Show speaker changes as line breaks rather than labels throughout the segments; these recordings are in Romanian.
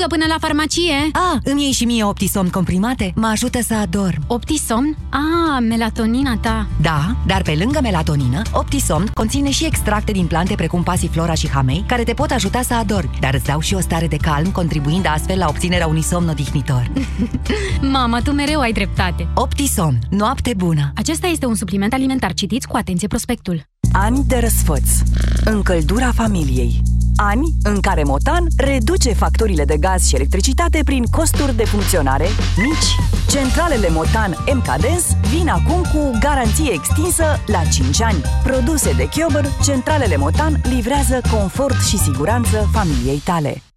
fugă până la farmacie.
Ah, îmi iei și mie Optisomn comprimate? Mă ajută să adorm.
Optisomn? Ah, melatonina ta.
Da, dar pe lângă melatonină, Optisomn conține și extracte din plante precum pasiflora și hamei, care te pot ajuta să adormi, dar îți dau și o stare de calm, contribuind astfel la obținerea unui somn odihnitor.
Mama, tu mereu ai dreptate.
Optisomn. Noapte bună.
Acesta este un supliment alimentar. Citiți cu atenție prospectul.
Ani de răsfăț. Încăldura familiei. Ani în care Motan reduce facturile de gaz și electricitate prin costuri de funcționare mici. Centralele Motan MKDens vin acum cu garanție extinsă la 5 ani. Produse de Chiober, centralele Motan livrează confort și siguranță familiei tale.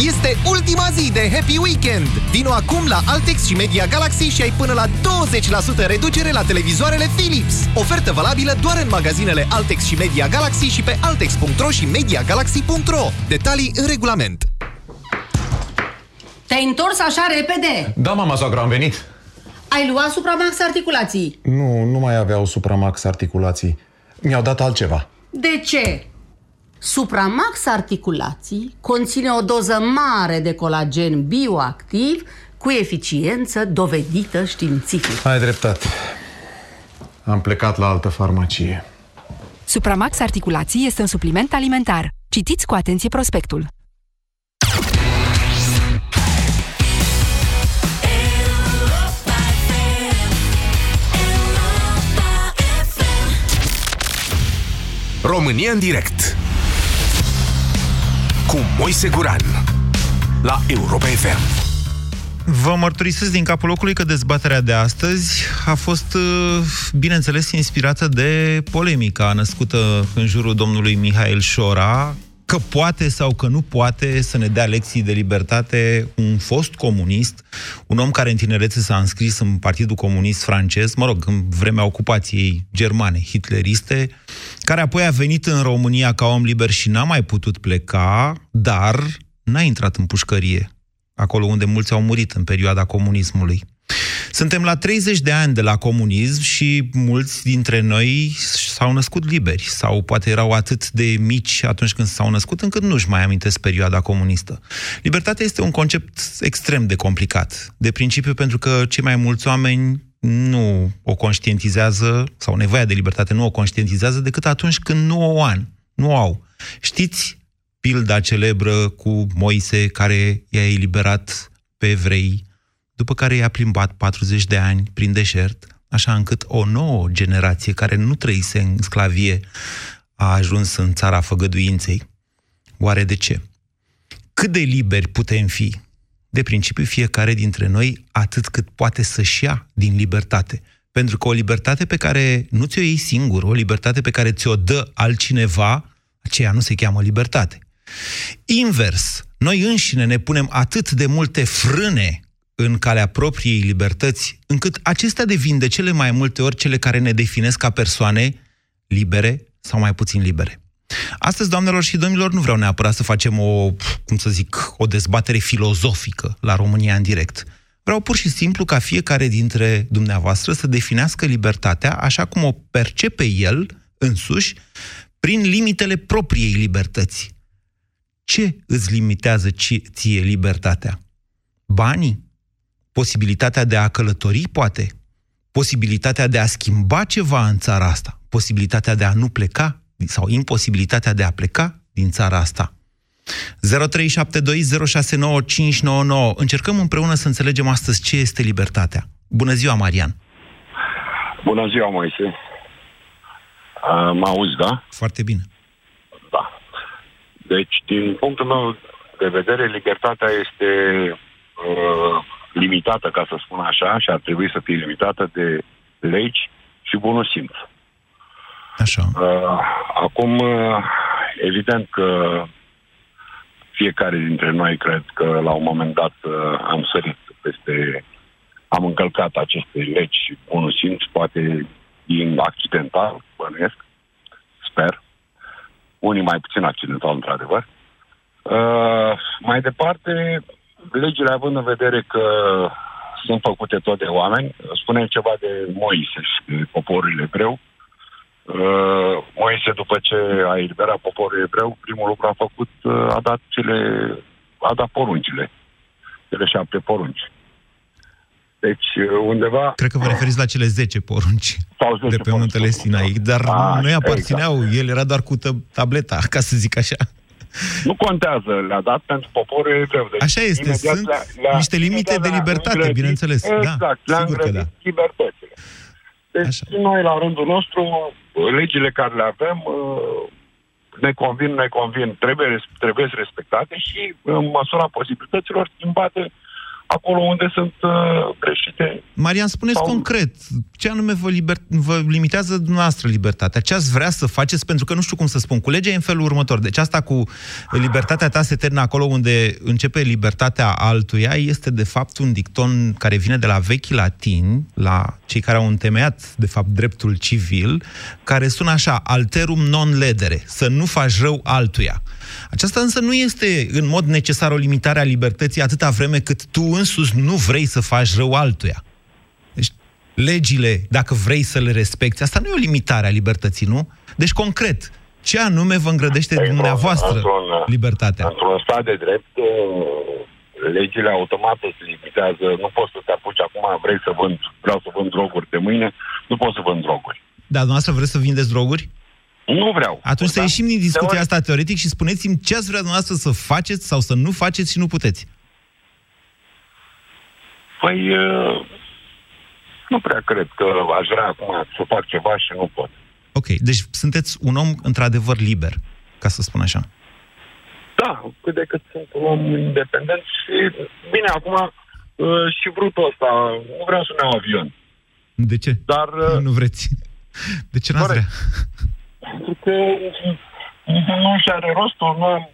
Este ultima zi de Happy Weekend! Vino acum la Altex și Media Galaxy și ai până la 20% reducere la televizoarele Philips. Ofertă valabilă doar în magazinele Altex și Media Galaxy și pe altex.ro și mediagalaxy.ro. Detalii în regulament.
Te-ai întors așa repede?
Da, mama soacră, am venit.
Ai luat Supramax articulații?
Nu, nu mai aveau Supramax articulații. Mi-au dat altceva.
De ce? Supramax articulații conține o doză mare de colagen bioactiv cu eficiență dovedită științific.
Ai dreptate. Am plecat la altă farmacie.
Supramax Articulații este un supliment alimentar. Citiți cu atenție prospectul.
România în direct cu Moise Guran la Europa FM.
Vă mărturisesc din capul locului că dezbaterea de astăzi a fost, uh, bineînțeles, inspirată de polemica născută în jurul domnului Mihail Șora, că poate sau că nu poate să ne dea lecții de libertate un fost comunist, un om care în tinerețe s-a înscris în Partidul Comunist francez, mă rog, în vremea ocupației germane, hitleriste, care apoi a venit în România ca om liber și n-a mai putut pleca, dar n-a intrat în pușcărie, acolo unde mulți au murit în perioada comunismului. Suntem la 30 de ani de la comunism și mulți dintre noi s-au născut liberi sau poate erau atât de mici atunci când s-au născut încât nu-și mai amintesc perioada comunistă. Libertatea este un concept extrem de complicat, de principiu pentru că cei mai mulți oameni nu o conștientizează, sau nevoia de libertate nu o conștientizează decât atunci când nu o an, nu au. Știți pilda celebră cu Moise care i-a eliberat pe evrei după care i-a plimbat 40 de ani prin deșert, așa încât o nouă generație care nu trăise în sclavie a ajuns în țara făgăduinței. Oare de ce? Cât de liberi putem fi? De principiu, fiecare dintre noi atât cât poate să-și ia din libertate. Pentru că o libertate pe care nu ți-o iei singur, o libertate pe care ți-o dă altcineva, aceea nu se cheamă libertate. Invers, noi înșine ne punem atât de multe frâne în calea propriei libertăți, încât acestea devin de cele mai multe ori cele care ne definesc ca persoane libere sau mai puțin libere. Astăzi, doamnelor și domnilor, nu vreau neapărat să facem o, cum să zic, o dezbatere filozofică la România în direct. Vreau pur și simplu ca fiecare dintre dumneavoastră să definească libertatea așa cum o percepe el însuși prin limitele propriei libertăți. Ce îți limitează ție libertatea? Banii? Posibilitatea de a călători, poate, posibilitatea de a schimba ceva în țara asta, posibilitatea de a nu pleca sau imposibilitatea de a pleca din țara asta. 0372069599. Încercăm împreună să înțelegem astăzi ce este libertatea. Bună ziua, Marian!
Bună ziua, Moise! Uh, mă auzi, da?
Foarte bine.
Da. Deci, din punctul meu de vedere, libertatea este uh, limitată, ca să spun așa, și ar trebui să fie limitată de legi și bunul simț.
Așa. Uh,
acum, uh, evident că fiecare dintre noi cred că la un moment dat uh, am sărit peste, am încălcat aceste legi și bunul simț, poate din accidental, bănuiesc, sper. Unii mai puțin accidental, într-adevăr. Uh, mai departe, legile având în vedere că sunt făcute tot de oameni, spunem ceva de Moise și de poporul evreu. Uh, Moise, după ce a eliberat poporul evreu, primul lucru a făcut, uh, a dat cele, a dat poruncile, cele șapte porunci. Deci, uh, undeva...
Cred că vă referiți la cele 10 porunci
Sau 10
de pe muntele Sinai, dar
Ah,
nu aparțineau,
exact.
el era doar cu tă- tableta, ca să zic așa.
Nu contează, le-a dat pentru poporul evreu. Deci,
Așa este,
imediat
sunt
le-a- le-a-
niște limite
imediat
de
le-a
libertate,
îngrădit-
bineînțeles, da,
Exact, le-a
sigur că
îngrădit libertățile. Deci și noi, la rândul nostru, legile care le avem, uh, ne convin, ne convin, trebuie, res- trebuie respectate și, în măsura posibilităților, schimbate acolo unde sunt uh, greșite.
Marian, spuneți
Sau-
concret, ce anume vă, liber... vă limitează dumneavoastră libertatea? Ce ați vrea să faceți? Pentru că nu știu cum să spun. Cu legea e în felul următor. Deci asta cu libertatea ta se termină acolo unde începe libertatea altuia este de fapt un dicton care vine de la vechi latini, la cei care au întemeiat de fapt dreptul civil, care sună așa, alterum non ledere, să nu faci rău altuia. Aceasta însă nu este în mod necesar o limitare a libertății atâta vreme cât tu însuți nu vrei să faci rău altuia. Deci, legile, dacă vrei să le respecti, asta nu e o limitare a libertății, nu? Deci, concret, ce anume vă îngrădește dumneavoastră
într-un-
libertatea?
Într-un stat de drept, uh, legile automat îți limitează. Nu poți să te apuci acum, vrei să vând, vreau să vând droguri de mâine, nu poți să vând droguri.
Da, dumneavoastră vreți să vindeți droguri?
Nu vreau.
Atunci să
Da?
ieșim din discuția
Teoretic.
asta teoretic și spuneți-mi ce ați vrea dumneavoastră să faceți sau să nu faceți și nu puteți.
Păi, uh, nu prea cred că aș vrea acum să fac ceva și nu pot.
Ok, deci sunteți un om într-adevăr liber, ca să spun așa.
Da, cât de cât sunt un om independent și, bine, acum uh, și vrutul ăsta, nu vreau să-mi iau avion.
De ce?
Dar... uh,
Nu vreți. De ce n-ați vrea?
Pentru că nu și are rostul, nu am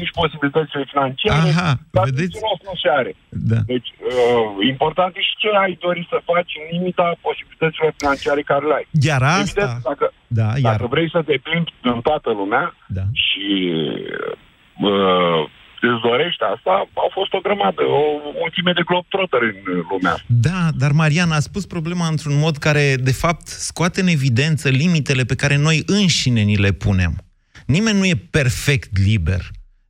nici posibilitățile financiare,
Aha,
dar
vedeți?
nici rost nu și are.
Da.
Deci, uh, important e și ce ai dori să faci în limita posibilităților financiare care le ai.
Iar asta...
Evident, dacă,
Da, iar...
dacă vrei să te plimbi în toată lumea
Da.
și uh, îți dorești asta, au fost o grămadă, o mulțime de globetrotter în lumea asta.
Da, dar Mariana a spus problema într-un mod care, de fapt, scoate în evidență limitele pe care noi înșine ni le punem. Nimeni nu e perfect liber.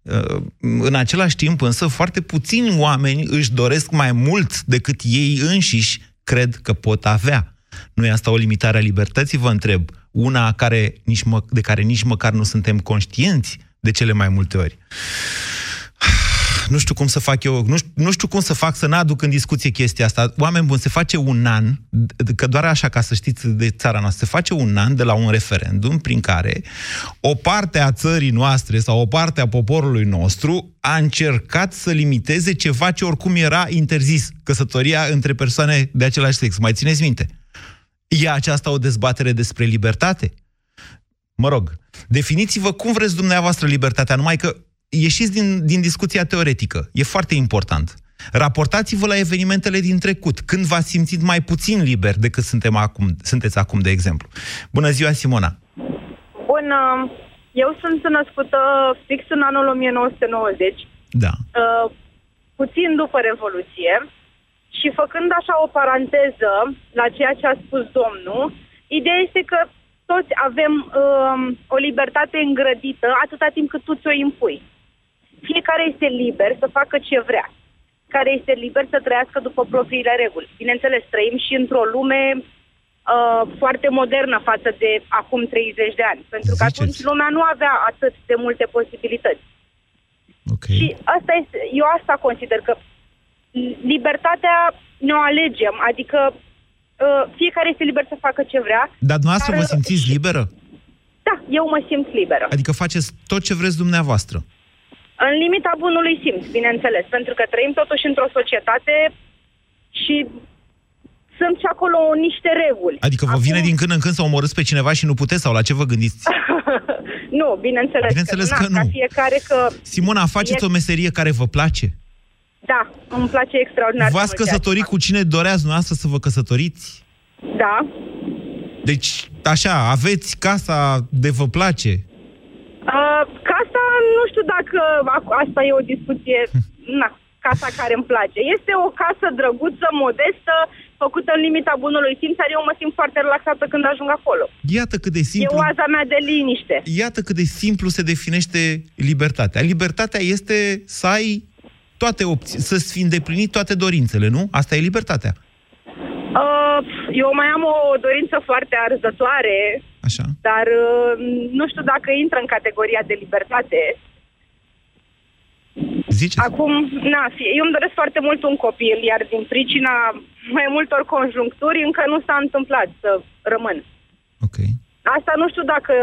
Uh, În același timp, însă, foarte puțini oameni își doresc mai mult decât ei înșiși cred că pot avea. Nu e asta o limitare a libertății, vă întreb? Una care nici mă, de care nici măcar nu suntem conștienți de cele mai multe ori. Nu știu cum să fac eu, nu știu, nu știu cum să fac să n-aduc în discuție chestia asta. Oameni buni, se face un an, d- că doar așa ca să știți de țara noastră, se face un an de la un referendum prin care o parte a țării noastre sau o parte a poporului nostru a încercat să limiteze ceva ce oricum era interzis, căsătoria între persoane de același sex. Mai țineți minte? E aceasta o dezbatere despre libertate? Mă rog, definiți-vă cum vreți dumneavoastră libertatea, numai că ieșiți din, din discuția teoretică. E foarte important. Raportați-vă la evenimentele din trecut, când v-ați simțit mai puțin liber decât suntem acum, sunteți acum, de exemplu. Bună ziua, Simona!
Bună! Eu sunt născută fix în anul 1990,
Da.
uh, puțin după Revoluție, și făcând așa o paranteză la ceea ce a spus domnul, ideea este că toți avem um, o libertate îngrădită atâta timp cât tu ți-o impui. Fiecare este liber să facă ce vrea, care este liber să trăiască după propriile reguli. Bineînțeles, trăim și într-o lume uh, foarte modernă față de acum 30 de ani, pentru că
Ziceți.
atunci lumea nu avea atât de multe posibilități.
Okay.
Și asta este, eu asta consider că libertatea ne-o alegem, adică uh, fiecare este liber să facă ce vrea.
Dar dumneavoastră
Dar,
vă simțiți liberă?
Da, eu mă simt liberă.
Adică faceți tot ce vreți dumneavoastră.
În limita bunului simț, bineînțeles, pentru că trăim totuși într-o societate și sunt și acolo niște reguli.
Adică vă vine din când în când să omorâți pe cineva și nu puteți sau la ce vă gândiți?
Nu, bineînțeles,
Bineînțeles că
na,
nu.
Ca fiecare că...
Simona, faceți
e-
o meserie care vă place?
Da, îmi place extraordinar. de
V-ați
mult ceea ce
căsătorit
fac.
cu cine doreați dumneavoastră să vă căsătoriți?
Da.
Deci, așa, aveți casa de vă place?
Uh, casa, nu știu dacă ac- asta e o discuție, na, casa care îmi place. Este o casă drăguță, modestă, făcută în limita bunului simț, dar eu mă simt foarte relaxată când ajung acolo.
Iată cât de
E
simplu...
oaza mea de liniște.
Iată cât de simplu se definește libertatea. Libertatea este să ai toate opții, să-ți îndeplinit toate dorințele, nu? Asta e libertatea.
Uh, eu mai am o dorință foarte arzătoare,
Așa.
dar uh, nu știu dacă intră în categoria de libertate.
Ziceți.
Acum, na, fie, eu îmi doresc foarte mult un copil, iar din pricina mai multor conjuncturi încă nu s-a întâmplat să rămân.
Ok.
Asta nu știu dacă,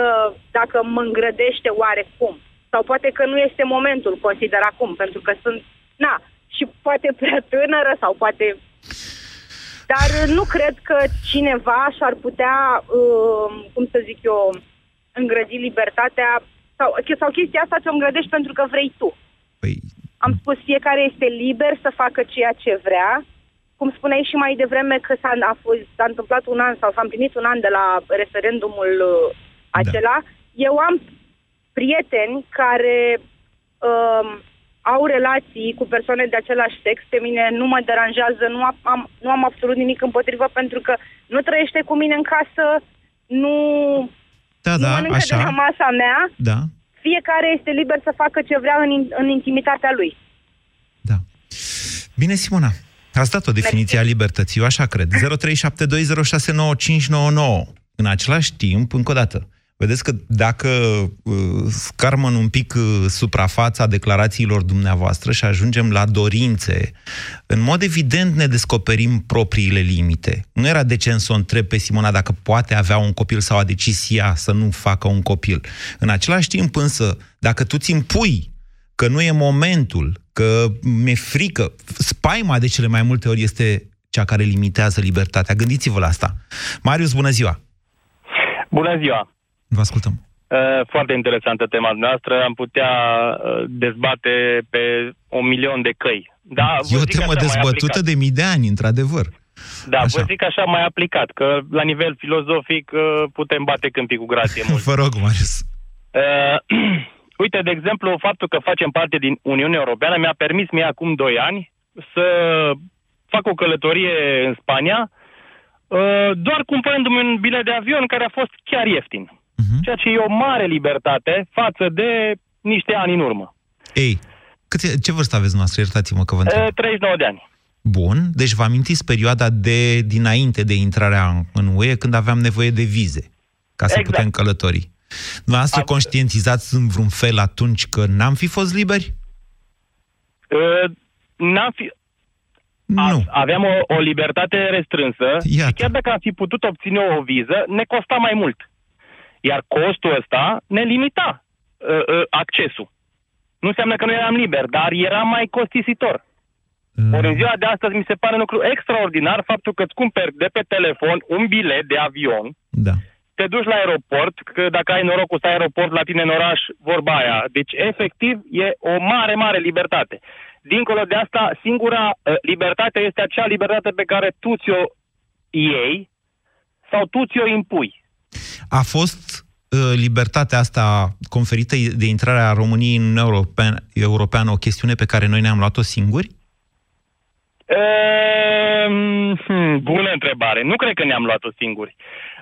dacă mă îngrădește oarecum. Sau poate că nu este momentul, consider acum, pentru că sunt, na, și poate prea tânără sau poate... Dar nu cred că cineva și-ar putea, uh, cum să zic eu, îngrădi libertatea sau, sau chestia asta ți-o îngrădești pentru că vrei tu.
Păi...
Am spus, fiecare este liber să facă ceea ce vrea. Cum spuneai și mai devreme că s-a, a fost, s-a întâmplat un an sau s-a împlinit un an de la referendumul uh, acela, da. eu am prieteni care um, au relații cu persoane de același sex, pe mine nu mă deranjează, nu am, am, nu am absolut nimic împotrivă pentru că nu trăiește cu mine în casă, nu,
Da,
nu
da,
mănâncă
așa.
de la masa mea.
Da.
Fiecare este liber să facă ce vrea în, in- în intimitatea lui.
Bine, Simona. Ați dat o definiție a libertății, eu așa cred. 0372069599. În același timp, încă o dată, vedeți că dacă uh, scarmăn un pic uh, suprafața declarațiilor dumneavoastră și ajungem la dorințe, în mod evident ne descoperim propriile limite. Nu era decent să o întreb pe Simona dacă poate avea un copil sau a decis ea să nu facă un copil. În același timp însă, dacă tu ți impui că nu e momentul, că mi-e frică. Spaima de cele mai multe ori este cea care limitează libertatea. Gândiți-vă la asta. Marius, bună ziua!
Bună ziua!
Vă ascultăm.
Uh, Foarte interesantă tema noastră. Am putea uh, dezbate pe un milion de căi. Da, vă
e o
zic
temă
așa, mai
dezbătută
aplicat.
de mii de ani, într-adevăr.
Da,
Așa.
vă zic așa mai aplicat, că la nivel filozofic uh, putem bate câmpii cu grație mult.
Vă rog, Marius.
Uh, uite, de exemplu, faptul că facem parte din Uniunea Europeană mi-a permis mie acum 2 ani să fac o călătorie în Spania, uh, doar cumpărându-mi un bilet de avion care a fost chiar ieftin.
Mhm.
Ceea ce e o mare libertate față de niște ani în urmă.
Ei, cât e, ce vârstă aveți noastră? Iertați-mă că vă întreb.
Uh, 39 de ani.
Bun, deci vă amintiți perioada de dinainte de intrarea în- în UE, când aveam nevoie de vize, ca să
Exact.
putem călători. Dumneavoastră conștientizați în vreun fel atunci că n-am fi fost liberi?
Uh, n-am fi...
Nu.
Aveam o, o libertate restrânsă
Iată.
și chiar dacă am fi putut obține o viză, ne costa mai mult. Iar costul ăsta ne limita uh, uh, accesul. Nu înseamnă că nu eram liber, dar era mai costisitor.
Mm.
Ori în ziua de astăzi mi se pare un lucru extraordinar faptul că îți cumperi de pe telefon un bilet de avion,
Da.
te duci la aeroport, că dacă ai norocul să ai aeroport la tine în oraș, vorba aia. Deci, efectiv, e o mare, mare libertate. Dincolo de asta, singura uh, libertate este acea libertate pe care tu ți-o iei sau tu ți-o impui.
A fost uh, libertatea asta conferită de intrarea României în Uniunea Europeană, Europeană o chestiune pe care noi ne-am luat-o singuri?
Ehm, hmm, bună întrebare. Nu cred că ne-am luat-o singuri.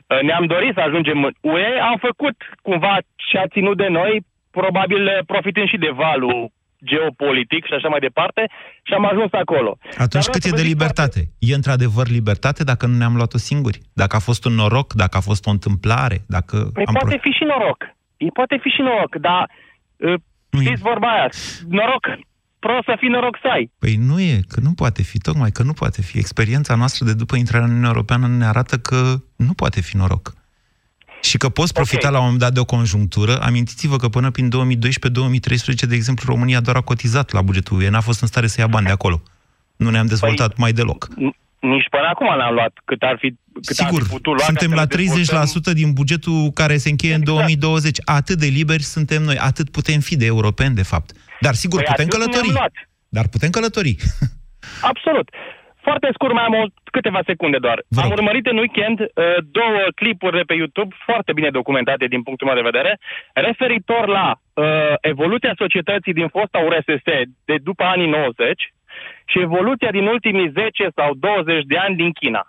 Uh, Ne-am dorit să ajungem în UE, am făcut cumva ce a ținut de noi, probabil uh, profitând și de valul geopolitic și așa mai departe, și am ajuns acolo.
Atunci
Dar
cât e
vreau să
de
vă zic
libertate? E într-adevăr libertate dacă nu ne-am luat-o singuri? Dacă a fost un noroc? Dacă a fost o întâmplare? Dacă
Păi
am
poate
prof-
fi și noroc. E poate fi și noroc, dar uh, știți vorba aia, noroc, prost să fii noroc să ai.
Păi nu e, că nu poate fi, tocmai că nu poate fi. Experiența noastră de după intrarea în Uniunea Europeană ne arată că nu poate fi noroc. Și că poți profita la un moment dat de o conjunctură. Amintiți-vă că până prin 2012-2013, de exemplu, România doar a cotizat la bugetul UE, n-a fost în stare să ia bani de acolo. Nu ne-am dezvoltat mai deloc.
nici până acum n-am luat cât ar fi, cât
Sigur,
ar fi putut lua.
suntem
ca să
la
ne dezvoltăm.
30% din bugetul care se încheie
Exact.
în 2020. Atât de liberi suntem noi, atât putem fi de europeni, de fapt. Dar sigur,
Păi
putem
atât
călători.
ne-am luat.
Dar putem călători.
Absolut. Foarte scurt, mai am o, câteva secunde doar. Am urmărit în weekend uh, două clipuri de pe YouTube foarte bine documentate din punctul meu de vedere, referitor la uh, evoluția societății din fosta URSS de după anii 90 și evoluția din ultimii 10 sau 20 de ani din China.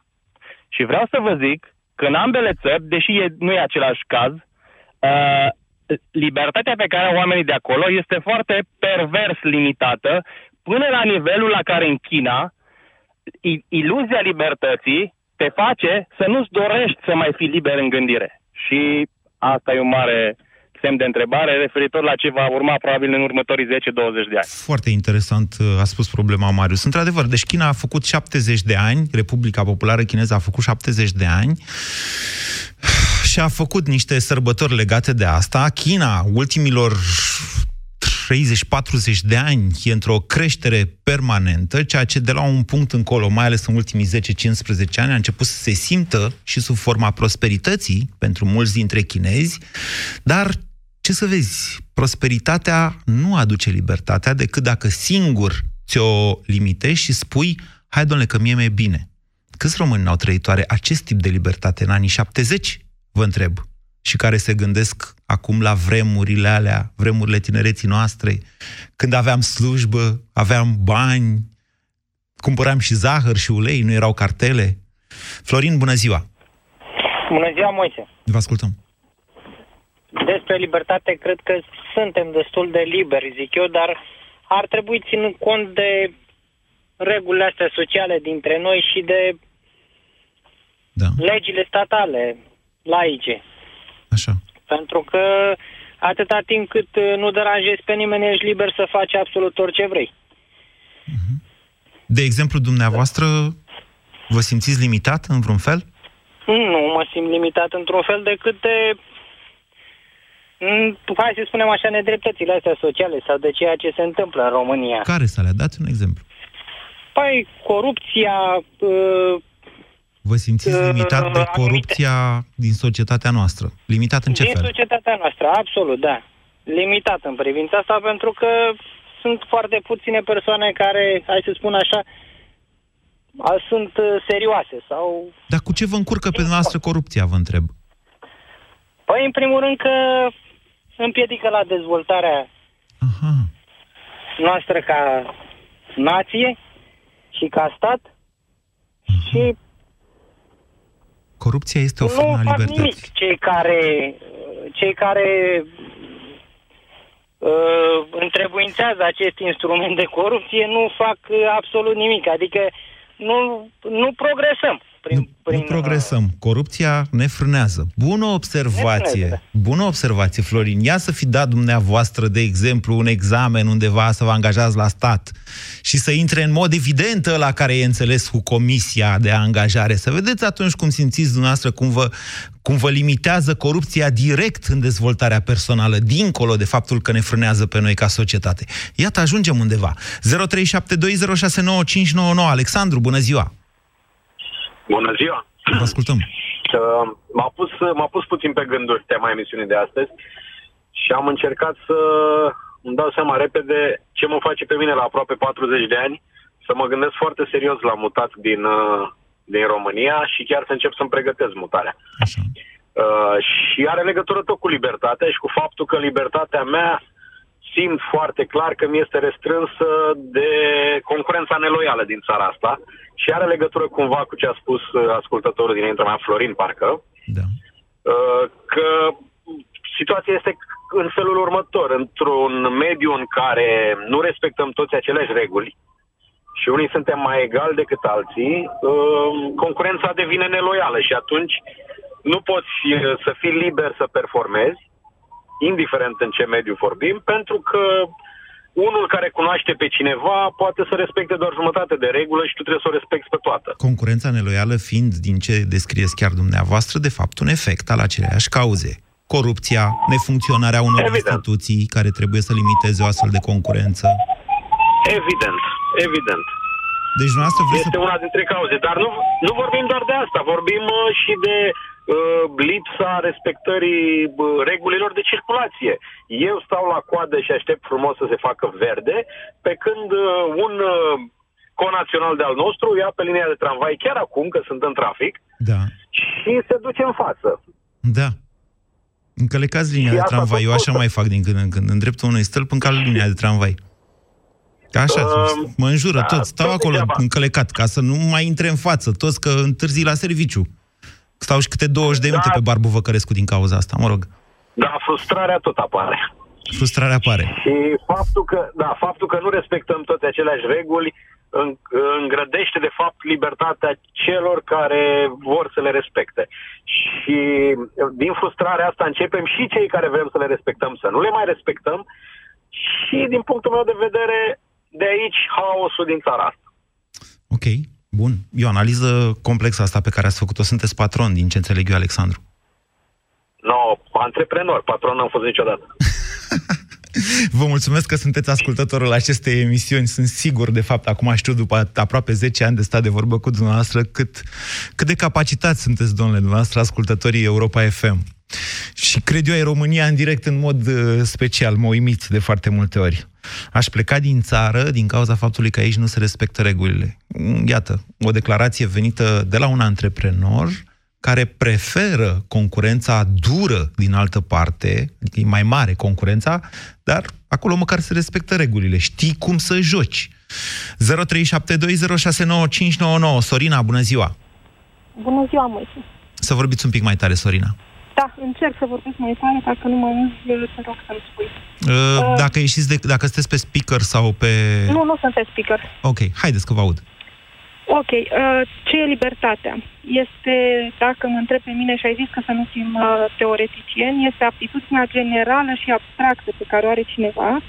Și vreau să vă zic că în ambele țări, deși e, nu e același caz, uh, libertatea pe care au oamenii de acolo este foarte pervers limitată, până la nivelul la care în China i- iluzia libertății te face să nu-ți dorești să mai fii liber în gândire. Și asta e un mare semn de întrebare referitor la ce va urma probabil în următorii 10-20 de ani.
Foarte interesant uh, a spus problema Marius. Într-adevăr, deci China a făcut 70 de ani, Republica Populară Chineză a făcut 70 de ani și a făcut niște sărbători legate de asta. China, ultimilor 30-40 de ani e într-o creștere permanentă, ceea ce de la un punct încolo, mai ales în ultimii 10-15 ani, a început să se simtă și sub forma prosperității pentru mulți dintre chinezi, dar ce să vezi, prosperitatea nu aduce libertatea decât dacă singur ți-o limitezi și spui, hai domnule că mie mi-e bine. Câți români n-au trăit oare acest tip de libertate în anii 70? Vă întreb. Și care se gândesc acum la vremurile alea, vremurile tinereții noastre, când aveam slujbă, aveam bani, cumpăram și zahăr și ulei, nu erau cartele. Florin, bună ziua!
Bună ziua, Moise.
Vă ascultăm.
Despre libertate, cred că suntem destul de liberi, zic eu, dar ar trebui ținut cont de regulile astea sociale dintre noi și de
da.
legile statale, laice.
Așa.
Pentru că atâta timp cât uh, nu deranjezi pe nimeni, ești liber să faci absolut orice vrei.
De exemplu, dumneavoastră, vă simțiți limitat în vreun fel?
Nu mă simt limitat într-un fel decât de mm, hai să spunem așa, nedreptățile astea sociale sau de ceea ce se întâmplă în România.
Care să le dați un exemplu?
Păi, corupția, uh,
Vă simțiți
Uh,
limitat de corupția din societatea noastră? Limitat în ce
din
fel?
societatea noastră, absolut, da. Limitat în privința asta, pentru că sunt foarte puține persoane care, hai să spun așa, a- sunt uh, serioase sau...
Dar cu ce vă încurcă pe noastră corupția, vă întreb?
Păi, în primul rând că împiedică la dezvoltarea
Aha.
noastră ca nație și ca stat și
Corupția este o
nu
formă a
fac
libertății.
nimic cei care, cei care uh, întrebuințează acest instrument de corupție nu fac uh, absolut nimic. Adică nu, nu progresăm. Prin, prin,
Nu progresăm. Corupția ne frânează. Bună observație.
Ne frânează,
Bună observație, Florin. Ia să fi dat dumneavoastră, de exemplu, un examen undeva să vă angajați la stat și să intre în mod evident la care e înțeles cu comisia de angajare. Să vedeți atunci cum simțiți dumneavoastră, cum vă, cum vă limitează corupția direct în dezvoltarea personală, dincolo de faptul că ne frânează pe noi ca societate. Iată, ajungem undeva. 0372069599. Alexandru, bună ziua!
Bună ziua!
Vă ascultăm.
Uh, m-a, pus, m-a pus puțin pe gânduri tema emisiunii de astăzi și am încercat să îmi dau seama repede ce mă face pe mine la aproape 40 de ani să mă gândesc foarte serios la mutat din, uh, din România și chiar să încep să-mi pregătesc mutarea.
Așa.
Uh, și are legătură tot cu libertatea și cu faptul că libertatea mea simt foarte clar că mi este restrânsă de concurența neloială din țara asta și are legătură cumva cu ce a spus uh, ascultătorul dinaintea mea, Florin, parcă,
da.
uh, că situația este în felul următor. Într-un mediu în care nu respectăm toți aceleași reguli și unii suntem mai egali decât alții, uh, concurența devine neloială și atunci nu poți uh, să fii liber să performezi, indiferent în ce mediu vorbim, pentru că unul care cunoaște pe cineva poate să respecte doar jumătate de regulă și tu trebuie să o respecti pe toată.
Concurența neloială fiind, din ce descrieți chiar dumneavoastră, de fapt un efect al aceleiași cauze. Corupția, nefuncționarea unor
Evident.
instituții care trebuie să limiteze o astfel de concurență.
Evident, evident.
Deci dumneavoastră vreți
Este
să...
una dintre cauze. Dar nu, nu vorbim doar de asta, vorbim uh, și de uh, lipsa respectării uh, regulilor de circulație. Eu stau la coadă și aștept frumos să se facă verde, pe când uh, un uh, conațional de-al nostru ia pe linia de tramvai chiar acum, că sunt în trafic,
Da.
și se duce în față.
Da. Încălecați linia
Și
de
asta
tramvai.
tot
Eu așa
costă.
mai fac din când în când. În dreptul unui stâlp încalc linia de tramvai. Așa,
Um,
mă înjură
da,
toți. Stau
tot
acolo
degeaba.
încălecat, ca să nu mai intre în față toți că întârzi la serviciu. Stau și câte 20 de minute
Da.
pe Barbu Văcărescu din cauza asta, mă rog.
Dar frustrarea tot apare.
Frustrarea apare.
Și faptul că, da, faptul că nu respectăm toate aceleași reguli în- îngrădește, de fapt, libertatea celor care vor să le respecte. Și din frustrarea asta începem și cei care vrem să le respectăm să nu le mai respectăm și, din punctul meu de vedere, de aici haosul din țara asta.
Ok, bun. E o analiză complexă asta pe care ați făcut-o. Sunteți patron, din ce înțeleg eu, Alexandru.
No, antreprenor, patron n-am fost niciodată.
Vă mulțumesc că sunteți ascultătorul acestei emisiuni. Sunt sigur, de fapt, acum știu, după aproape 10 ani de stat de vorbă cu dumneavoastră, cât, cât de capacitați sunteți, domnule dumneavoastră, ascultătorii Europa FM. Și cred eu, ai România în direct în mod uh, special. Mă uimiți de foarte multe ori. Aș pleca din țară din cauza faptului că aici nu se respectă regulile. Mm, Iată, o declarație venită de la un antreprenor care preferă concurența dură din altă parte, adică e mai mare concurența, dar acolo măcar se respectă regulile. Știi cum să joci. 0372069599 Sorina, bună ziua!
Bună ziua, Moise.
Să vorbiți un pic mai tare, Sorina.
Da, încerc să vorbesc mai tare, dacă nu mă auzi, te rog să-mi spui.
Uh, Dacă ieșiți de, dacă sunteți pe speaker sau pe...
Nu, nu sunt pe speaker.
Ok, haideți că vă aud.
Ok, uh, ce e libertatea? Este, dacă mă întreb pe mine și ai zis că să nu fim uh, teoreticieni, este aptitudinea generală și abstractă pe care o are cineva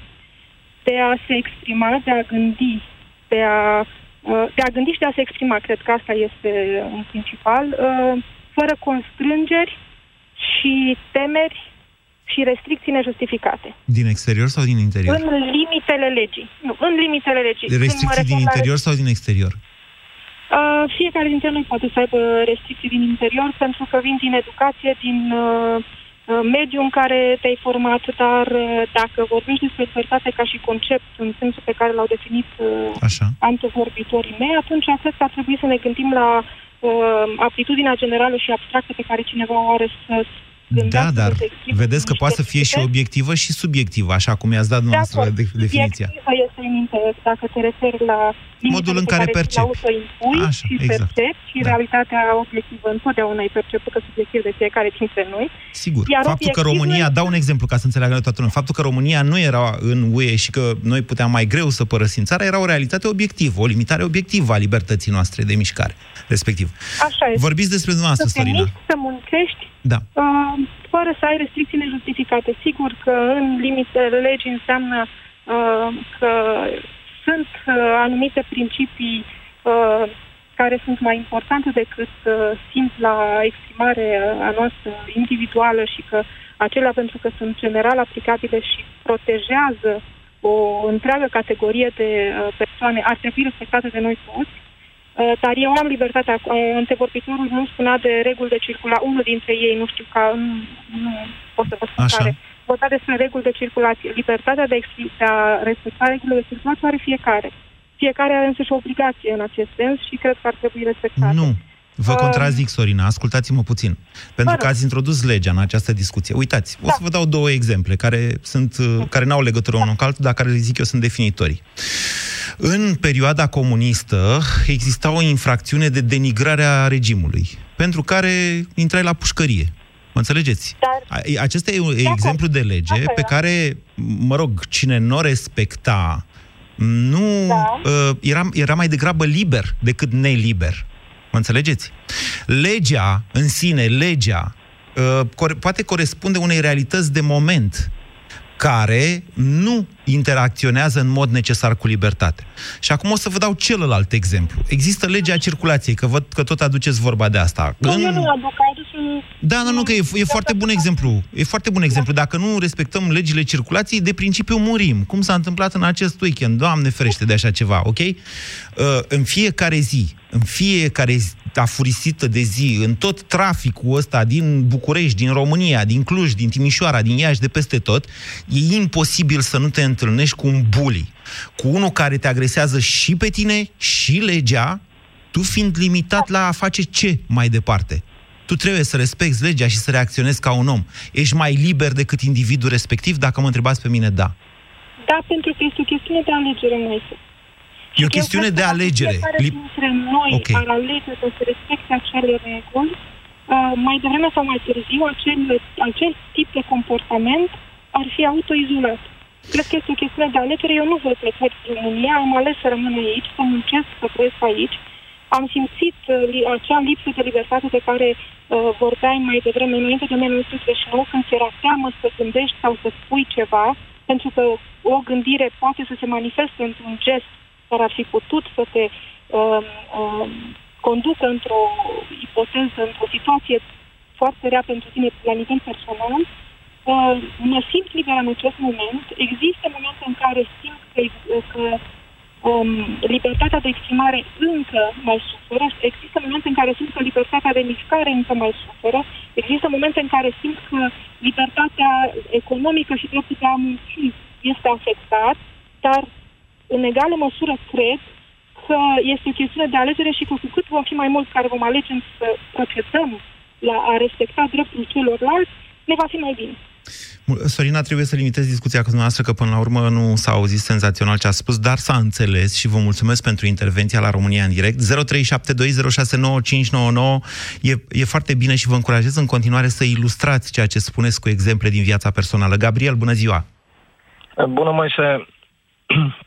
de a se exprima, de a gândi, de a, uh, de a gândi și de a se exprima. Cred că asta este în principal, uh, fără constrângeri și temeri și restricții nejustificate.
Din exterior sau din interior?
În limitele legii. Nu, în limitele legii. Când mă
Restricții
refer
din
la
interior sau din exterior?
Uh, fiecare dintre noi poate să aibă restricții din interior pentru că vin din educație, din uh, uh, mediul în care te-ai format, dar uh, dacă vorbești despre libertate ca și concept în sensul pe care l-au definit uh,
Așa.
antevorbitorii mei, atunci cred că ar trebui să ne gândim la uh, aptitudinea generală și abstractă pe care cineva o are să
Da, dar vedeți că poate să fie și obiectivă și subiectivă, așa cum i-ați dat dumneavoastră
acord.
de- definiția.
Subiectivă este în interes, dacă te referi la
Modul în
limitele pe
care
ți le
percepi.
autoimpui
Așa,
și
exact.
percepi și
Da.
realitatea obiectivă întotdeauna e percepută subiectiv de fiecare dintre noi.
Sigur.
Iar
faptul că
obiectivul
România,
este-
dau un exemplu ca să înțeleagă toată lumea, faptul că România nu era în UE și că noi puteam mai greu să părăsim țara, era o realitate obiectivă, o limitare obiectivă a libertății noastre de mișcare, respectiv.
Așa este.
Vorbiți despre dumneavoastră,
să te
Sorina.
miști, să muncești,
Da.
uh, fără să ai restricții nejustificate. Sigur că în limitele legii înseamnă uh, că sunt uh, anumite principii uh, care sunt mai importante decât uh, simt la exprimare uh, a noastră individuală și că acelea pentru că sunt general aplicabile și protejează o întreagă categorie de uh, persoane ar trebui respectate de noi toți. Uh, Dar eu am libertatea, uh, antevorbitorul nu spunea de reguli de circulație, unul dintre ei, nu știu, ca, nu, nu pot să vă spun
Așa.
care, vorbea despre reguli de circulație. Libertatea de, expli- de a respecta regulile de circulație are fiecare. Fiecare are însă și o obligație în acest sens și cred că ar trebui respectate.
Nu. Vă
Uh,
contrazic, Sorina, ascultați-mă puțin. Pentru că ați introdus legea în această discuție. Uitați, o să vă dau două exemple care, sunt, uh, care n-au legătură unul cu altul, dar care, zic eu, sunt definitorii. În perioada comunistă exista o infracțiune de denigrare a regimului, pentru care intrai la pușcărie. Mă înțelegeți?
Dar...
A- Acesta e un exemplu de lege pe care, mă rog, cine nu o respecta, nu
Da.
uh, era, era mai degrabă liber decât neliber. Mă înțelegeți? Legea în sine, legea, uh, core- poate corespunde unei realități de moment care nu interacționează în mod necesar cu libertatea. Și acum o să vă dau celălalt exemplu. Există legea circulației, că văd că tot aduceți vorba de asta.
Nu,
În-
eu nu aduc, ai adus
Da, nu, nu, că e, e foarte bun exemplu. E foarte bun exemplu. Dacă nu respectăm legile circulației, de principiu murim. Cum s-a întâmplat în acest weekend? Doamne ferește de așa ceva, ok? Uh, în fiecare zi, în fiecare zi afurisită de zi, în tot traficul ăsta din București, din România, din Cluj, din Timișoara, din Iași, de peste tot, e imposibil să nu te întâlnești cu un bully. Cu unul care te agresează și pe tine, și legea, tu fiind limitat la a face ce mai departe? Tu trebuie să respecti legea și să reacționezi ca un om. Ești mai liber decât individul respectiv? Dacă mă întrebați pe mine, da.
Da, pentru că este o chestiune de alegere, mai
E o chestiune de alegere.
Fiecare
Lip-
dintre noi
Ok.
ar alege să se respecte acele reguli, uh, mai devreme sau mai târziu, acel, acel tip de comportament ar fi autoizolat. Cred că este o chestiune de alegere. Eu nu voi pleca din România, am ales să rămân aici, să muncesc, să trăiesc aici. Am simțit uh, li- acea lipsă de libertate de care uh, vorbeai mai devreme, înainte de 1989, când ți era teamă să gândești sau să spui ceva, pentru că o gândire poate să se manifeste într-un gest care ar fi putut să te uh, uh, conducă într-o ipoteză, într-o situație foarte rea pentru tine la nivel personal, uh, mă simt liber în acest moment. Există momente în care simt că, că um, libertatea de exprimare încă mai suferă, există momente în care simt că libertatea de mișcare încă mai suferă, există momente în care simt că libertatea economică și dreptul de a munci este afectat, dar în egală măsură cred că este o chestiune de alegere și că cu cât vom fi mai mulți care vom alege să procedăm la a respecta dreptul celorlalți, ne va fi mai bine.
Sorina, trebuie să limitez discuția cu dumneavoastră, că până la urmă nu s-a auzit senzațional ce a spus, dar s-a înțeles și vă mulțumesc pentru intervenția la România în direct. 0372069599 e, e foarte bine și vă încurajez în continuare să ilustrați ceea ce spuneți cu exemple din viața personală. Gabriel, bună ziua!
Bună, Moise.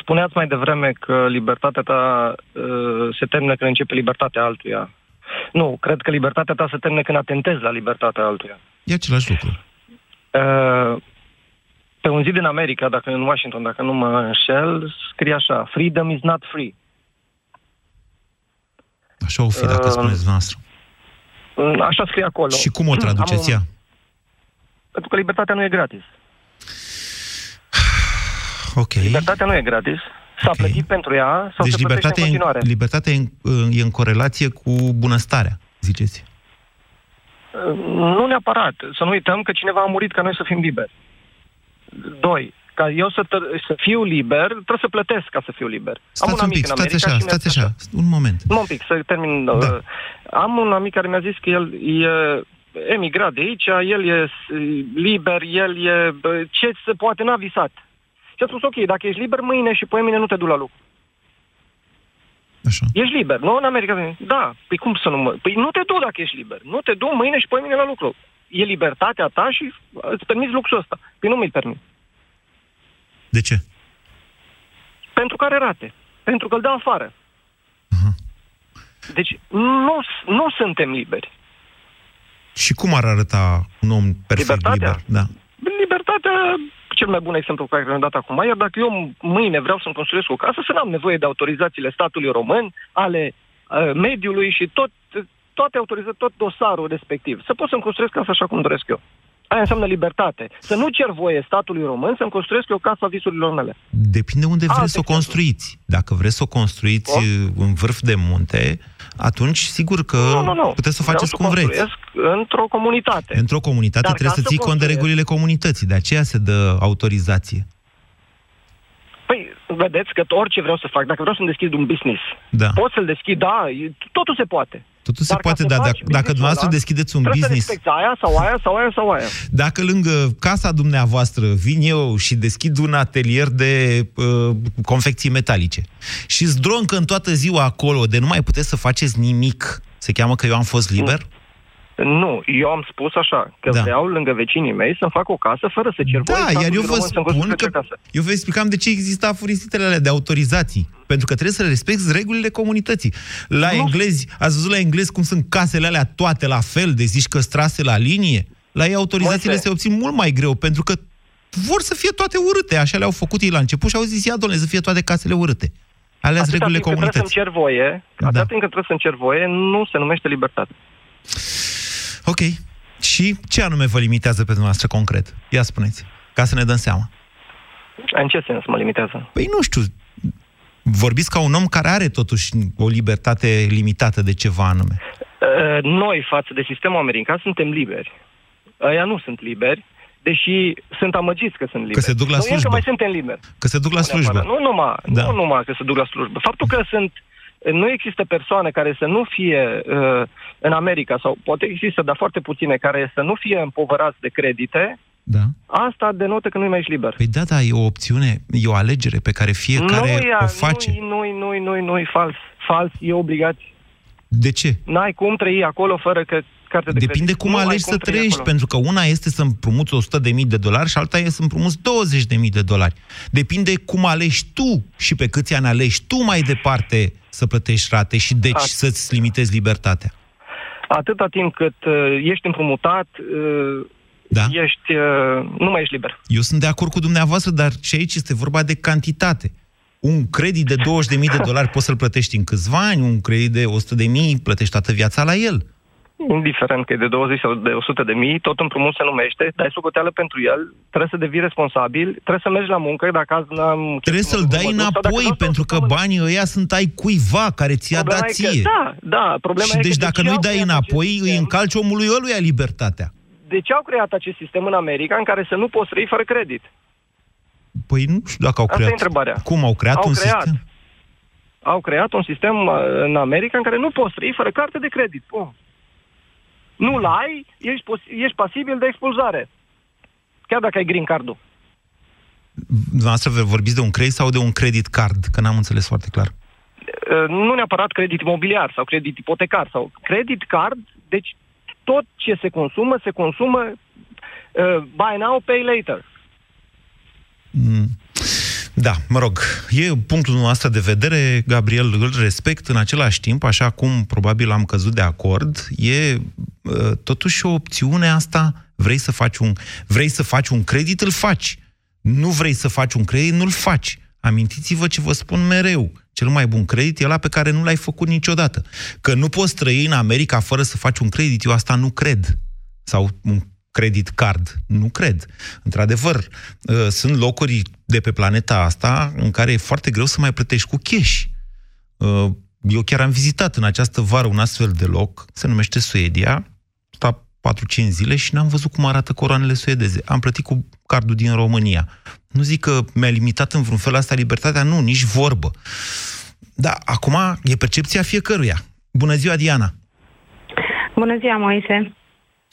Spuneați mai devreme că libertatea ta uh, se termină când începe libertatea altuia. Nu, cred că libertatea ta se termină când atentezi la libertatea altuia.
E același lucru.
Uh, Pe un zid din America, dacă în Washington, dacă nu mă înșel, scrie așa, freedom is not free.
Așa o fi, dacă
Uh,
spuneți noastră.
Așa scrie acolo.
Și cum o traduceți
Am
ea?
un- Pentru că libertatea nu e gratis.
Ok.
Libertatea nu e gratis. S-a
Ok.
plătit pentru ea sau
Deci
se plătește
libertatea,
în
e,
continuare.
în- libertatea e, în, e în corelație cu bunăstarea, ziceți.
Nu neapărat. Să nu uităm că cineva a murit ca noi să fim liberi. Doi, ca eu să, tă- să fiu liber, trebuie să plătesc ca să fiu liber.
Stați un
amic
pic,
în
stați
America
așa,
și mi-a-
stați așa, un moment.
Nu, un pic, să termin. Da. Uh, am un amic care mi-a zis că el e emigrat de aici, el e s- liber, el e... bă, Ce se poate, n-a visat. Și a spus, ok, dacă ești liber mâine și pe mine nu te du la lucru.
Așa.
Ești liber, nu în America? Da, păi cum să nu mă... Păi nu te du dacă ești liber. Nu te du mâine și pe mine la lucru. E libertatea ta și îți permiți luxul ăsta. Păi nu mi-l permit.
De ce?
Pentru care rate. Pentru că îl dă afară. Deci nu, nu suntem liberi.
Și cum ar arăta un om perfect
Libertatea?
liber? Da.
Libertatea, cel mai bun exemplu pe care l-am dat acum, iar dacă eu mâine vreau să-mi construiesc o casă, să n-am nevoie de autorizațiile statului român, ale uh, mediului și tot, toate autorizații, tot dosarul respectiv. Să pot să-mi construiesc casa așa cum doresc eu. Aia înseamnă libertate. Să nu cer voie statului român să-mi construiesc eu casa visurilor mele.
Depinde unde vreți
Alt
să o construiți. Dacă vreți să o construiți uh, în vârf de munte, atunci sigur că
Nu, nu, nu.
puteți să o
Vreau
faceți
să
cum vreți.
construiesc într-o comunitate.
Într-o comunitate
Dar
trebuie
ca
să
să
ții cont de
construiesc-
regulile comunității, de aceea se dă autorizație.
Păi, vedeți că orice vreau să fac, dacă vreau să-mi deschid un business,
Da.
pot să-l deschid, da, e- totul se poate.
Totul se
Dar ca
poate,
să
dar
faci
dacă, dacă
business-ul
dumneavoastră
ăla,
deschideți un
trebuie
business,
să respecti aia sau aia sau aia sau aia.
dacă lângă casa dumneavoastră vin eu și deschid un atelier de uh, confecții metalice și zdroncă în toată ziua acolo de nu mai puteți să faceți nimic, se cheamă că eu am fost liber?
Nu, eu am spus așa, că da. vreau lângă vecinii mei să-mi fac o casă fără să cer voie
Da,
statului
iar eu vă
român să-mi
spun
construiesc
că
o casă.
eu vă explicam de ce există afurisitele alea de autorizații. Pentru că trebuie să respecti regulile comunității. La englezi, ați văzut la englezi cum sunt casele alea toate la fel, de zici că strase la linie? La ei autorizațiile
Moise.
se obțin mult mai greu, pentru că vor să fie toate urâte. Așa le-au făcut ei la început și au zis, ia, domnule, să fie toate casele urâte. Alea sunt
Atâta
regulile
timp cât trebuie
comunității.
să-mi cer voie, atâta timp cât trebuie să-mi cer voie, nu se numește libertate.
Ok. Și ce anume vă limitează pe dumneavoastră concret? Ia spuneți, ca să ne dăm seama.
În ce sens mă limitează?
Păi nu știu, vorbiți ca un om care are totuși o libertate limitată de ceva anume.
Uh, Noi, față de sistemul american, suntem liberi. Ăia nu sunt liberi, deși sunt amăgiți că sunt liberi.
se duc la
Noi încă
slujbă.
mai suntem liberi.
Că se duc la
Nu
slujbă.
neapărat. Nu numai,
Da.
nu numai că se duc la slujbă. Faptul că sunt nu există persoane care să nu fie uh, în America, sau poate există, dar foarte puține, care să nu fie împovărați de credite,
Da.
asta denotă că nu mai ești liber.
Păi da, da, e o opțiune, e o alegere pe care fiecare
nu, ia,
o face.
Nu, nu, nu, nu, nu, e fals. Fals, e obligație.
De ce?
N-ai cum trăi acolo fără că carte de
Depinde
credit.
cum
Nu ai
alegi să
trăi
trăiești,
acolo.
pentru că una este să împrumuți 100.000 de dolari și alta e să împrumuți 20.000 de dolari. Depinde cum alegi tu și pe câți ani alegi tu mai departe să plătești rate și deci
A-
să-ți limitezi libertatea.
Atâta timp cât uh, ești împrumutat, uh,
Da.
ești, uh, nu mai ești liber.
Eu sunt de acord cu dumneavoastră, dar și aici este vorba de cantitate. Un credit de 20.000 de dolari poți să-l plătești în câțiva ani, un credit de 100.000 plătești toată viața la el.
Indiferent că e de 20 sau de 100 de mii, tot împrumut se numește, dai socoteală pentru el, trebuie să devii responsabil, trebuie să mergi la muncă, dacă azi n-am...
Trebuie să-l dai înapoi, pentru că banii ăia sunt ai cuiva care ți-a
Problema
dat
e că-
ție.
da, da, problema
și
e că
deci
de
dacă
ce
nu-i
au
dai
creat
înapoi,
acest
îi
sistem?
încalci omului ăluia libertatea.
De ce au creat acest sistem în America în care să nu poți trăi fără credit?
Păi nu știu dacă au
Asta
creat.
e întrebarea.
Cum au creat
Au
un
creat.
sistem?
Au creat un sistem uh, în America în care nu poți trăi fără carte de credit. Pum. Nu-l ai, ești, pos- ești pasibil de expulzare. Chiar dacă ai green card-ul.
Dumneavoastră vorbiți de un credit sau de un credit card? Că n-am înțeles foarte clar.
Uh, Nu neapărat credit imobiliar sau credit ipotecar sau credit card, deci tot ce se consumă, se consumă uh, buy now, pay later.
Mm. Da, mă rog, e punctul nostru de vedere, Gabriel, îl respect în același timp, așa cum probabil am căzut de acord, e uh, totuși o opțiune asta, vrei să faci un, vrei să faci un credit, îl faci. Nu vrei să faci un credit, nu-l faci. Amintiți-vă ce vă spun mereu. Cel mai bun credit e ăla pe care nu l-ai făcut niciodată. Că nu poți trăi în America fără să faci un credit, eu asta nu cred. Sau un credit card. Nu cred. Într-adevăr, uh, sunt locuri de pe planeta asta în care e foarte greu să mai plătești cu cash. Uh, Eu chiar am vizitat în această vară un astfel de loc, se numește Suedia, sta 4-5 zile și n-am văzut cum arată coroanele suedeze. Am plătit cu cardul din România. Nu zic că mi-a limitat în vreun fel asta libertatea, nu, nici vorbă. Da, acum e percepția fiecăruia. Bună ziua, Diana!
Bună ziua, Moise.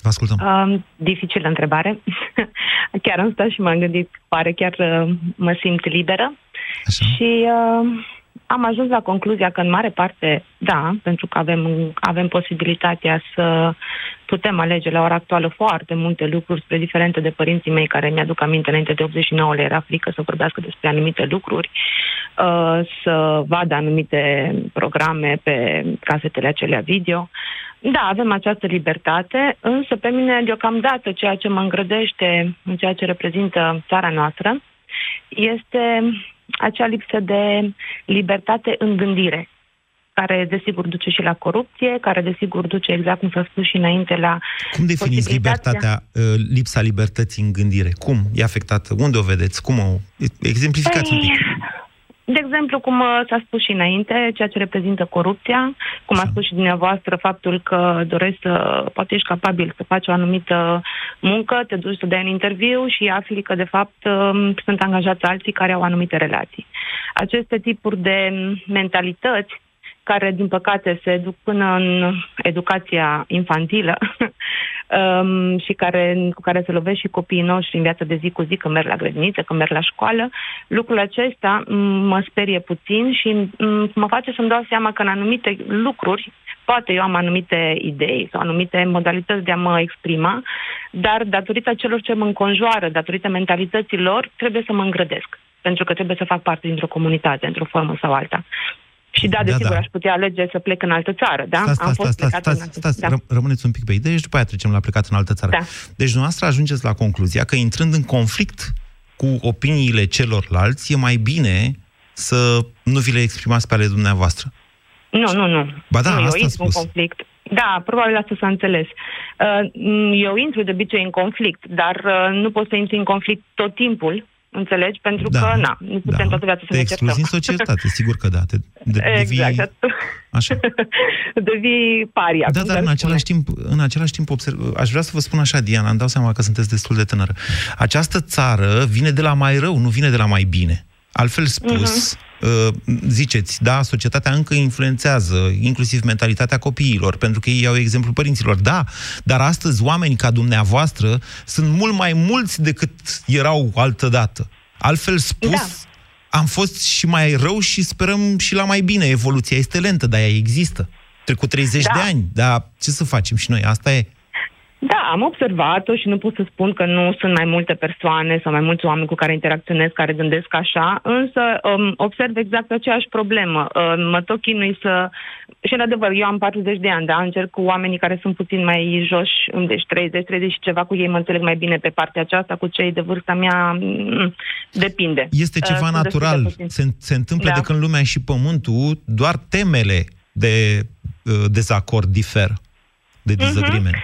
Vă ascultăm.
Um, dificilă întrebare. chiar am stat și m-am gândit, pare chiar uh, mă simt liberă.
Așa.
Și uh, am ajuns la concluzia că în mare parte, da, pentru că avem, avem posibilitatea să putem alege la ora actuală foarte multe lucruri, spre diferente de părinții mei care mi-aduc aminte înainte de 89 le era frică să vorbească despre anumite lucruri, uh, să vadă anumite programe pe casetele acelea video. Da, avem această libertate, însă pe mine deocamdată ceea ce mă îngrădește în ceea ce reprezintă țara noastră este acea lipsă de libertate în gândire, care desigur duce și la corupție, care desigur duce, exact cum s-a spus și înainte, la
Cum definiți
posibilitatea-
libertatea, uh, lipsa libertății în gândire? Cum e afectată? Unde o vedeți? Cum o... Exemplificați un pic.
De exemplu, cum uh, s-a spus și înainte, ceea ce reprezintă corupția, cum a spus și dumneavoastră, faptul că dorești să, poate ești capabil să faci o anumită muncă, te duci să dai un interviu și afli că, de fapt, um, sunt angajați alții care au anumite relații. Aceste tipuri de um, mentalități care, din păcate, se duc până în educația infantilă um, și care, cu care se lovesc și copiii noștri în viața de zi cu zi, când merg la grădiniță, când merg la școală, lucrul acesta m, mă sperie puțin și m, mă face să-mi dau seama că în anumite lucruri, poate eu am anumite idei sau anumite modalități de a mă exprima, dar datorită celor ce mă înconjoară, datorită mentalității lor, trebuie să mă îngrădesc. Pentru că trebuie să fac parte dintr-o comunitate, într-o formă sau alta. Și da, desigur,
da.
aș putea alege să plec în altă țară, da?
Stați,
Am
stați,
fost
stați,
plecată
stați,
în altă
stați,
da.
ră- rămâneți un pic pe idee și după aia trecem la plecat în altă țară.
Da.
Deci dumneavoastră ajungeți la concluzia că intrând în conflict cu opiniile celorlalți, e mai bine să nu vi le exprimați pe ale dumneavoastră.
Nu, nu, nu.
Ba da,
nu, eu
asta a
intru în
spus.
conflict. Da, probabil asta s-a înțeles. Uh, Eu intru de obicei în conflict, dar uh, nu pot să intru în conflict tot timpul, înțelegi? Pentru
Da,
că, na, nu putem
da.
toată viața să
Te
ne
excluzi
certăm.
în societate, sigur că da. Te, de, devii,
Exact.
Așa.
Devii paria.
Da,
cum
dar
se
în
spune.
același timp, în același timp observ, aș vrea să vă spun așa, Diana, îmi dau seama că sunteți destul de tânără. Această țară vine de la mai rău, nu vine de la mai bine. Altfel spus, uh, ziceți, da, societatea încă influențează inclusiv mentalitatea copiilor, pentru că ei au exemplul părinților. Da, dar astăzi oameni ca dumneavoastră sunt mult mai mulți decât erau altădată. Altfel spus, am fost și mai rău și sperăm și la mai bine. Evoluția este lentă, dar ea există. Trecut 30
Da.
de ani, dar ce să facem și noi? Asta e.
Da, am observat-o și nu pot să spun că nu sunt mai multe persoane sau mai mulți oameni cu care interacționez, care gândesc așa, însă um, observ exact aceeași problemă. Uh, mă tot chinui să... Și, în adevăr, eu am 40 de ani, da, încerc cu oamenii care sunt puțin mai joși, deci 30, 30 și ceva, cu ei mă înțeleg mai bine pe partea aceasta, cu cei de vârsta mea, mm, depinde.
Este
Uh,
ceva
sunt destul de
natural.
puțin.
Se, se întâmplă
Da.
de când lumea și pământul, doar temele de uh, dezacord diferă, de
Mhm.
disagreement.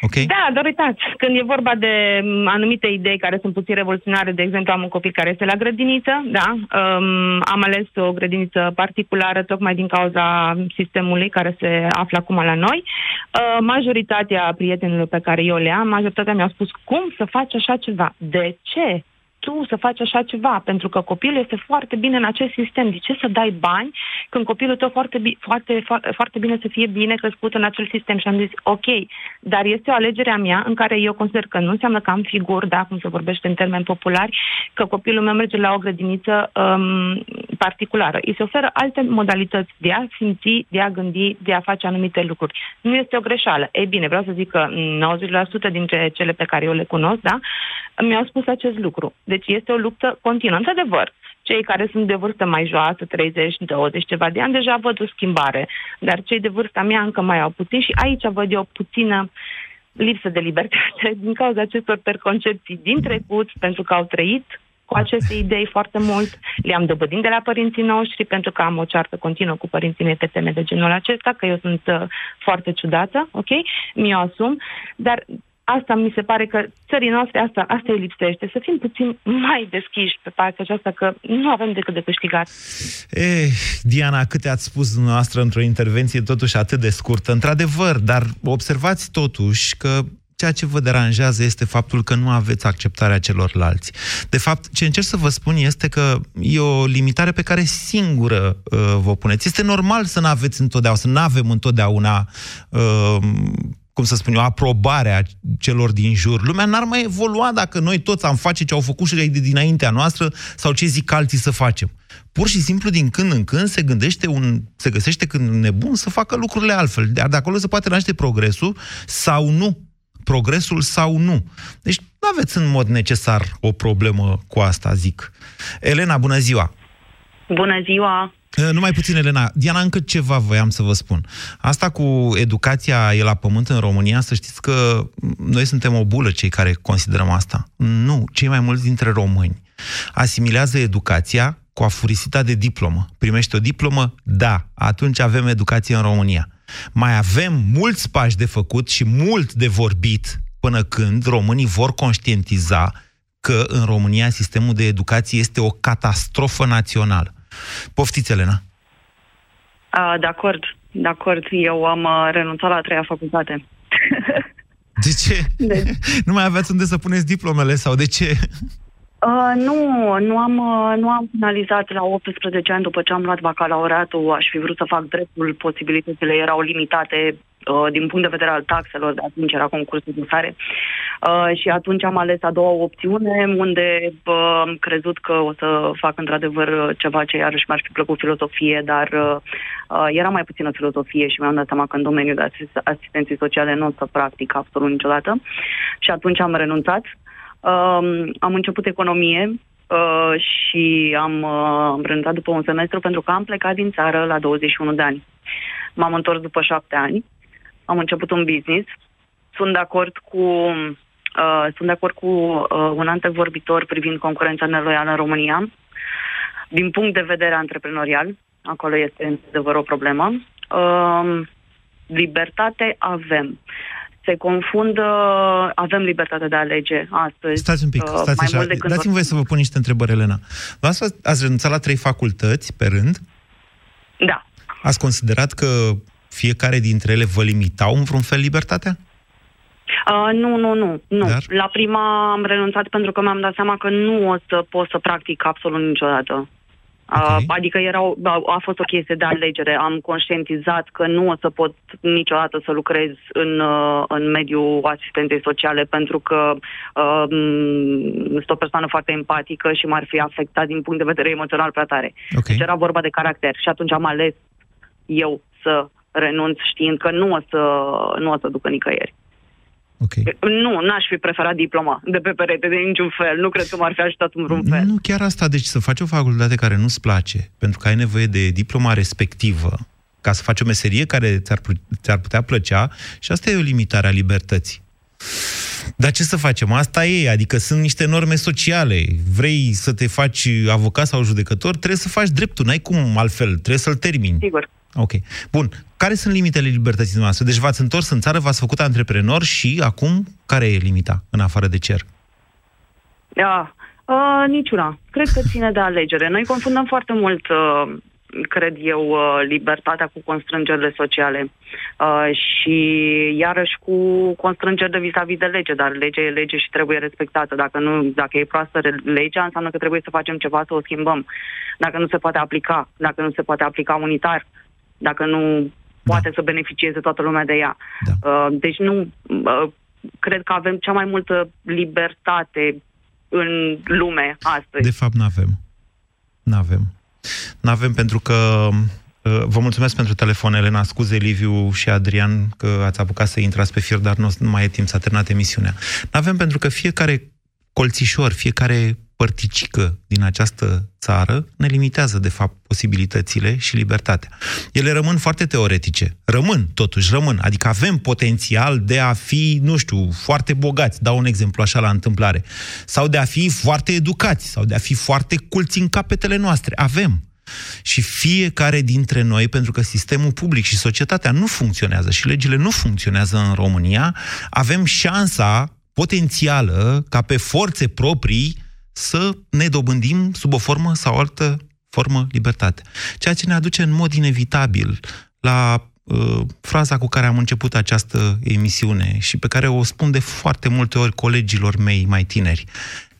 Ok?
Da, dar uitați, când e vorba de m, anumite idei care sunt puțin revoluționare, de exemplu, am un copil care este la grădiniță, da, um, am ales o grădiniță particulară tocmai din cauza sistemului care se află acum la noi. Uh, majoritatea prietenilor pe care eu le am, majoritatea mi-au spus cum să faci așa ceva, de ce? Tu să faci așa ceva, pentru că copilul este foarte bine în acest sistem. De ce să dai bani când copilul tău foarte, bi- foarte, foarte, foarte bine să fie bine crescut în acel sistem? Și am zis, ok, dar este o alegere a mea în care eu consider că nu înseamnă că am figuri, da, cum se vorbește în termeni populari, că copilul meu merge la o grădiniță um, particulară. Îi se oferă alte modalități de a simți, de a gândi, de a face anumite lucruri. Nu este o greșeală. Ei bine, vreau să zic că 90% dintre cele pe care eu le cunosc, da, mi-au spus acest lucru. Deci este o luptă continuă. Într-adevăr, cei care sunt de vârstă mai joasă, 30, 20, ceva de ani, deja văd o schimbare. Dar cei de vârsta mea încă mai au puțin și aici văd eu puțină lipsă de libertate din cauza acestor perconcepții din trecut, pentru că au trăit cu aceste idei foarte mult, le-am dobândit de la părinții noștri, pentru că am o ceartă continuă cu părinții mei pe teme de genul acesta, că eu sunt uh, foarte ciudată, ok? Mi-o asum, dar asta mi se pare că țării noastre asta, asta îi lipsește, să fim puțin mai deschiși pe partea aceasta, că nu avem decât de câștigat.
Eh, Diana, câte ați spus dumneavoastră într-o intervenție totuși atât de scurtă, într-adevăr, dar observați totuși că ceea ce vă deranjează este faptul că nu aveți acceptarea celorlalți. De fapt, ce încerc să vă spun este că e o limitare pe care singură uh, vă puneți. Este normal să nu aveți întotdeauna, să nu avem întotdeauna uh, cum să spun eu, aprobarea celor din jur. Lumea n-ar mai evolua dacă noi toți am face ce au făcut și de dinaintea noastră sau ce zic alții să facem. Pur și simplu, din când în când, se gândește un, se găsește când un nebun să facă lucrurile altfel. Dar de acolo se poate naște progresul sau nu. Progresul sau nu. Deci nu aveți în mod necesar o problemă cu asta, zic. Elena, bună ziua!
Bună ziua!
Uh, Numai puțin, Elena. Diana, încă ceva voiam să vă spun. Asta cu educația e la pământ în România, să știți că noi suntem o bulă cei care considerăm asta. Nu, cei mai mulți dintre români asimilează educația cu afurisita de diplomă. Primește o diplomă? Da. Atunci avem educație în România. Mai avem mulți pași de făcut și mult de vorbit până când românii vor conștientiza că în România sistemul de educație este o catastrofă națională. Poftiți, Elena.
A, de acord, de acord. Eu am uh, renunțat la a treia facultate.
De ce? nu mai aveați unde să puneți diplomele sau de ce?
Uh, nu, nu am, uh, nu am finalizat la 18 ani după ce am luat bacalaureatul. Aș fi vrut să fac dreptul, posibilitățile erau limitate uh, din punct de vedere al taxelor, de atunci era concursul de sare. Uh, și atunci am ales a doua opțiune, unde uh, am crezut că o să fac într-adevăr ceva ce iarăși mi-ar fi plăcut filozofie, dar uh, uh, era mai puțină filozofie și mi-am dat seama că în domeniul de asist- asistenții sociale nu o să practic absolut niciodată. Și atunci am renunțat. Um, am început economie uh, și am, uh, am renunțat după un semestru pentru că am plecat din țară la 21 de ani. M-am întors după șapte ani, am început un business, sunt de acord cu, uh, sunt de acord cu uh, un antevorbitor privind concurența neloială în România. Din punct de vedere antreprenorial, acolo este într-adevăr o problemă. Uh, libertate avem. Se confundă, avem libertate de a alege astăzi.
Stați un pic,
uh,
stați
mai
așa.
mult decât
Dați-mi voie să vă pun niște întrebări, Elena. Ați, ați renunțat la trei facultăți pe rând?
Da.
Ați considerat că fiecare dintre ele vă limitau în vreun fel libertatea?
Uh, nu, nu, nu. nu.
Dar?
La prima am renunțat pentru că mi-am dat seama că nu o să pot să practic absolut niciodată. Uh, adică era o, a, a fost o chestie de alegere. Am conștientizat că nu o să pot niciodată să lucrez în, uh, în mediul asistenței sociale pentru că uh, m, sunt o persoană foarte empatică și m-ar fi afectat din punct de vedere emoțional prea tare.
Okay.
Deci era vorba de caracter și atunci am ales eu să renunț știind că nu o să, nu o să ducă nicăieri.
Okay.
Nu, n-aș fi preferat diploma de pe perete de niciun fel. Nu cred că m-ar fi ajutat în vreun fel.
Nu chiar asta, deci să faci o facultate care nu-ți place, pentru că ai nevoie de diploma respectivă, ca să faci o meserie care ți-ar, ți-ar putea plăcea, și asta e o limitare a libertății. Dar ce să facem? Asta e, adică sunt niște norme sociale. Vrei să te faci avocat sau judecător, trebuie să faci dreptul, n-ai cum altfel, trebuie să-l termini.
Sigur.
Ok. Bun. Care sunt limitele libertății noastre? Deci v-ați întors în țară, v-ați făcut antreprenor și acum care e limita în afară de cer?
Da, uh, niciuna. Cred că ține de alegere. Noi confundăm foarte mult, uh, cred eu, uh, libertatea cu constrângerile sociale uh, și iarăși cu constrângeri de vis-a-vis de lege, dar legea e lege și trebuie respectată. Dacă, nu, dacă e proastă legea, înseamnă că trebuie să facem ceva să o schimbăm. Dacă nu se poate aplica, dacă nu se poate aplica unitar, dacă nu poate să beneficieze toată lumea de ea. Uh, deci nu uh, cred că avem cea mai multă libertate în lume astăzi.
De fapt, nu avem. Nu avem. Nu avem pentru că uh, Vă mulțumesc pentru telefon, Elena. Scuze, Liviu și Adrian, că ați apucat să intrați pe fir, dar nu, nu mai e timp, s-a terminat emisiunea. Nu avem pentru că fiecare colțișor, fiecare părticică din această țară ne limitează, de fapt, posibilitățile și libertatea. Ele rămân foarte teoretice. Rămân, totuși, rămân. Adică avem potențial de a fi, nu știu, foarte bogați, dau un exemplu așa la întâmplare, sau de a fi foarte educați, sau de a fi foarte culți în capetele noastre. Avem. Și fiecare dintre noi, pentru că sistemul public și societatea nu funcționează și legile nu funcționează în România, avem șansa potențială ca pe forțe proprii să ne dobândim sub o formă sau altă formă libertate. Ceea ce ne aduce în mod inevitabil la uh, fraza cu care am început această emisiune și pe care o spun de foarte multe ori colegilor mei mai tineri.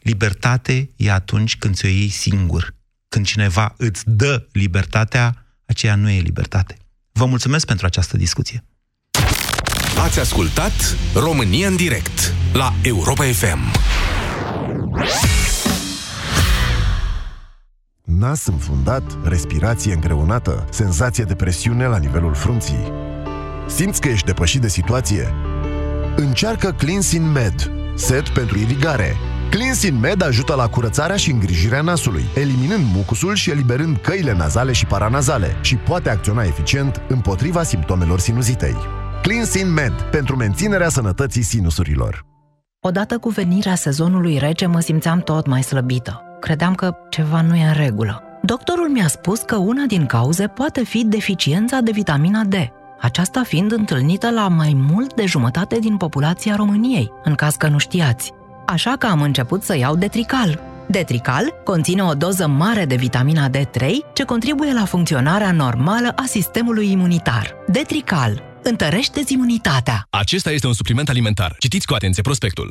Libertate e atunci când ți-o iei singur. Când cineva îți dă libertatea, aceea nu e libertate. Vă mulțumesc pentru această discuție.
Ați ascultat România în direct la Europa FM.
Nas înfundat, respirație îngreunată, senzație de presiune la nivelul frunții. Simți că ești depășit de situație? Încearcă Cleansin Med, set pentru irigare. Cleansin Med ajută la curățarea și îngrijirea nasului, eliminând mucusul și eliberând căile nazale și paranazale și poate acționa eficient împotriva simptomelor sinuzitei. Cleansin Med, pentru menținerea sănătății sinusurilor.
Odată cu venirea sezonului rece mă simțeam tot mai slăbită. Credeam că ceva nu e în regulă. Doctorul mi-a spus că una din cauze poate fi deficiența de vitamina D, aceasta fiind întâlnită la mai mult de jumătate din populația României, în caz că nu știați. Așa că am început să iau Detrical. Detrical conține o doză mare de vitamina D3 ce contribuie la funcționarea normală a sistemului imunitar. Detrical întărește imunitatea.
Acesta este un supliment alimentar. Citiți cu atenție prospectul.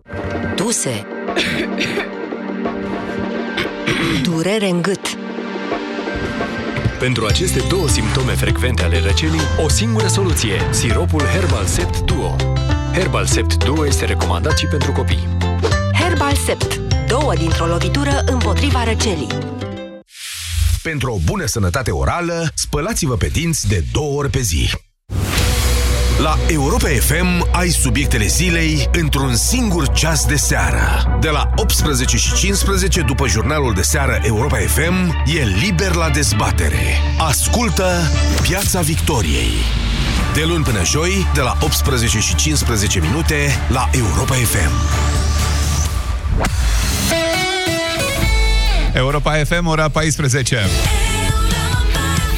Duse. Durere în gât.
Pentru aceste două simptome frecvente ale răcelii, o singură soluție, siropul Herbal Sept Duo. Herbal Sept Duo este recomandat și pentru copii.
Herbal Sept. Două dintr-o lovitură împotriva răcelii.
Pentru o bună sănătate orală, spălați-vă pe dinți de două ori pe zi.
La Europa FM ai subiectele zilei într-un singur ceas de seară. De la 18 și 15 după jurnalul de seară Europa FM e liber la dezbatere. Ascultă Piața Victoriei. De luni până joi, de la 18 și 15 minute la Europa FM.
Europa FM, ora 14.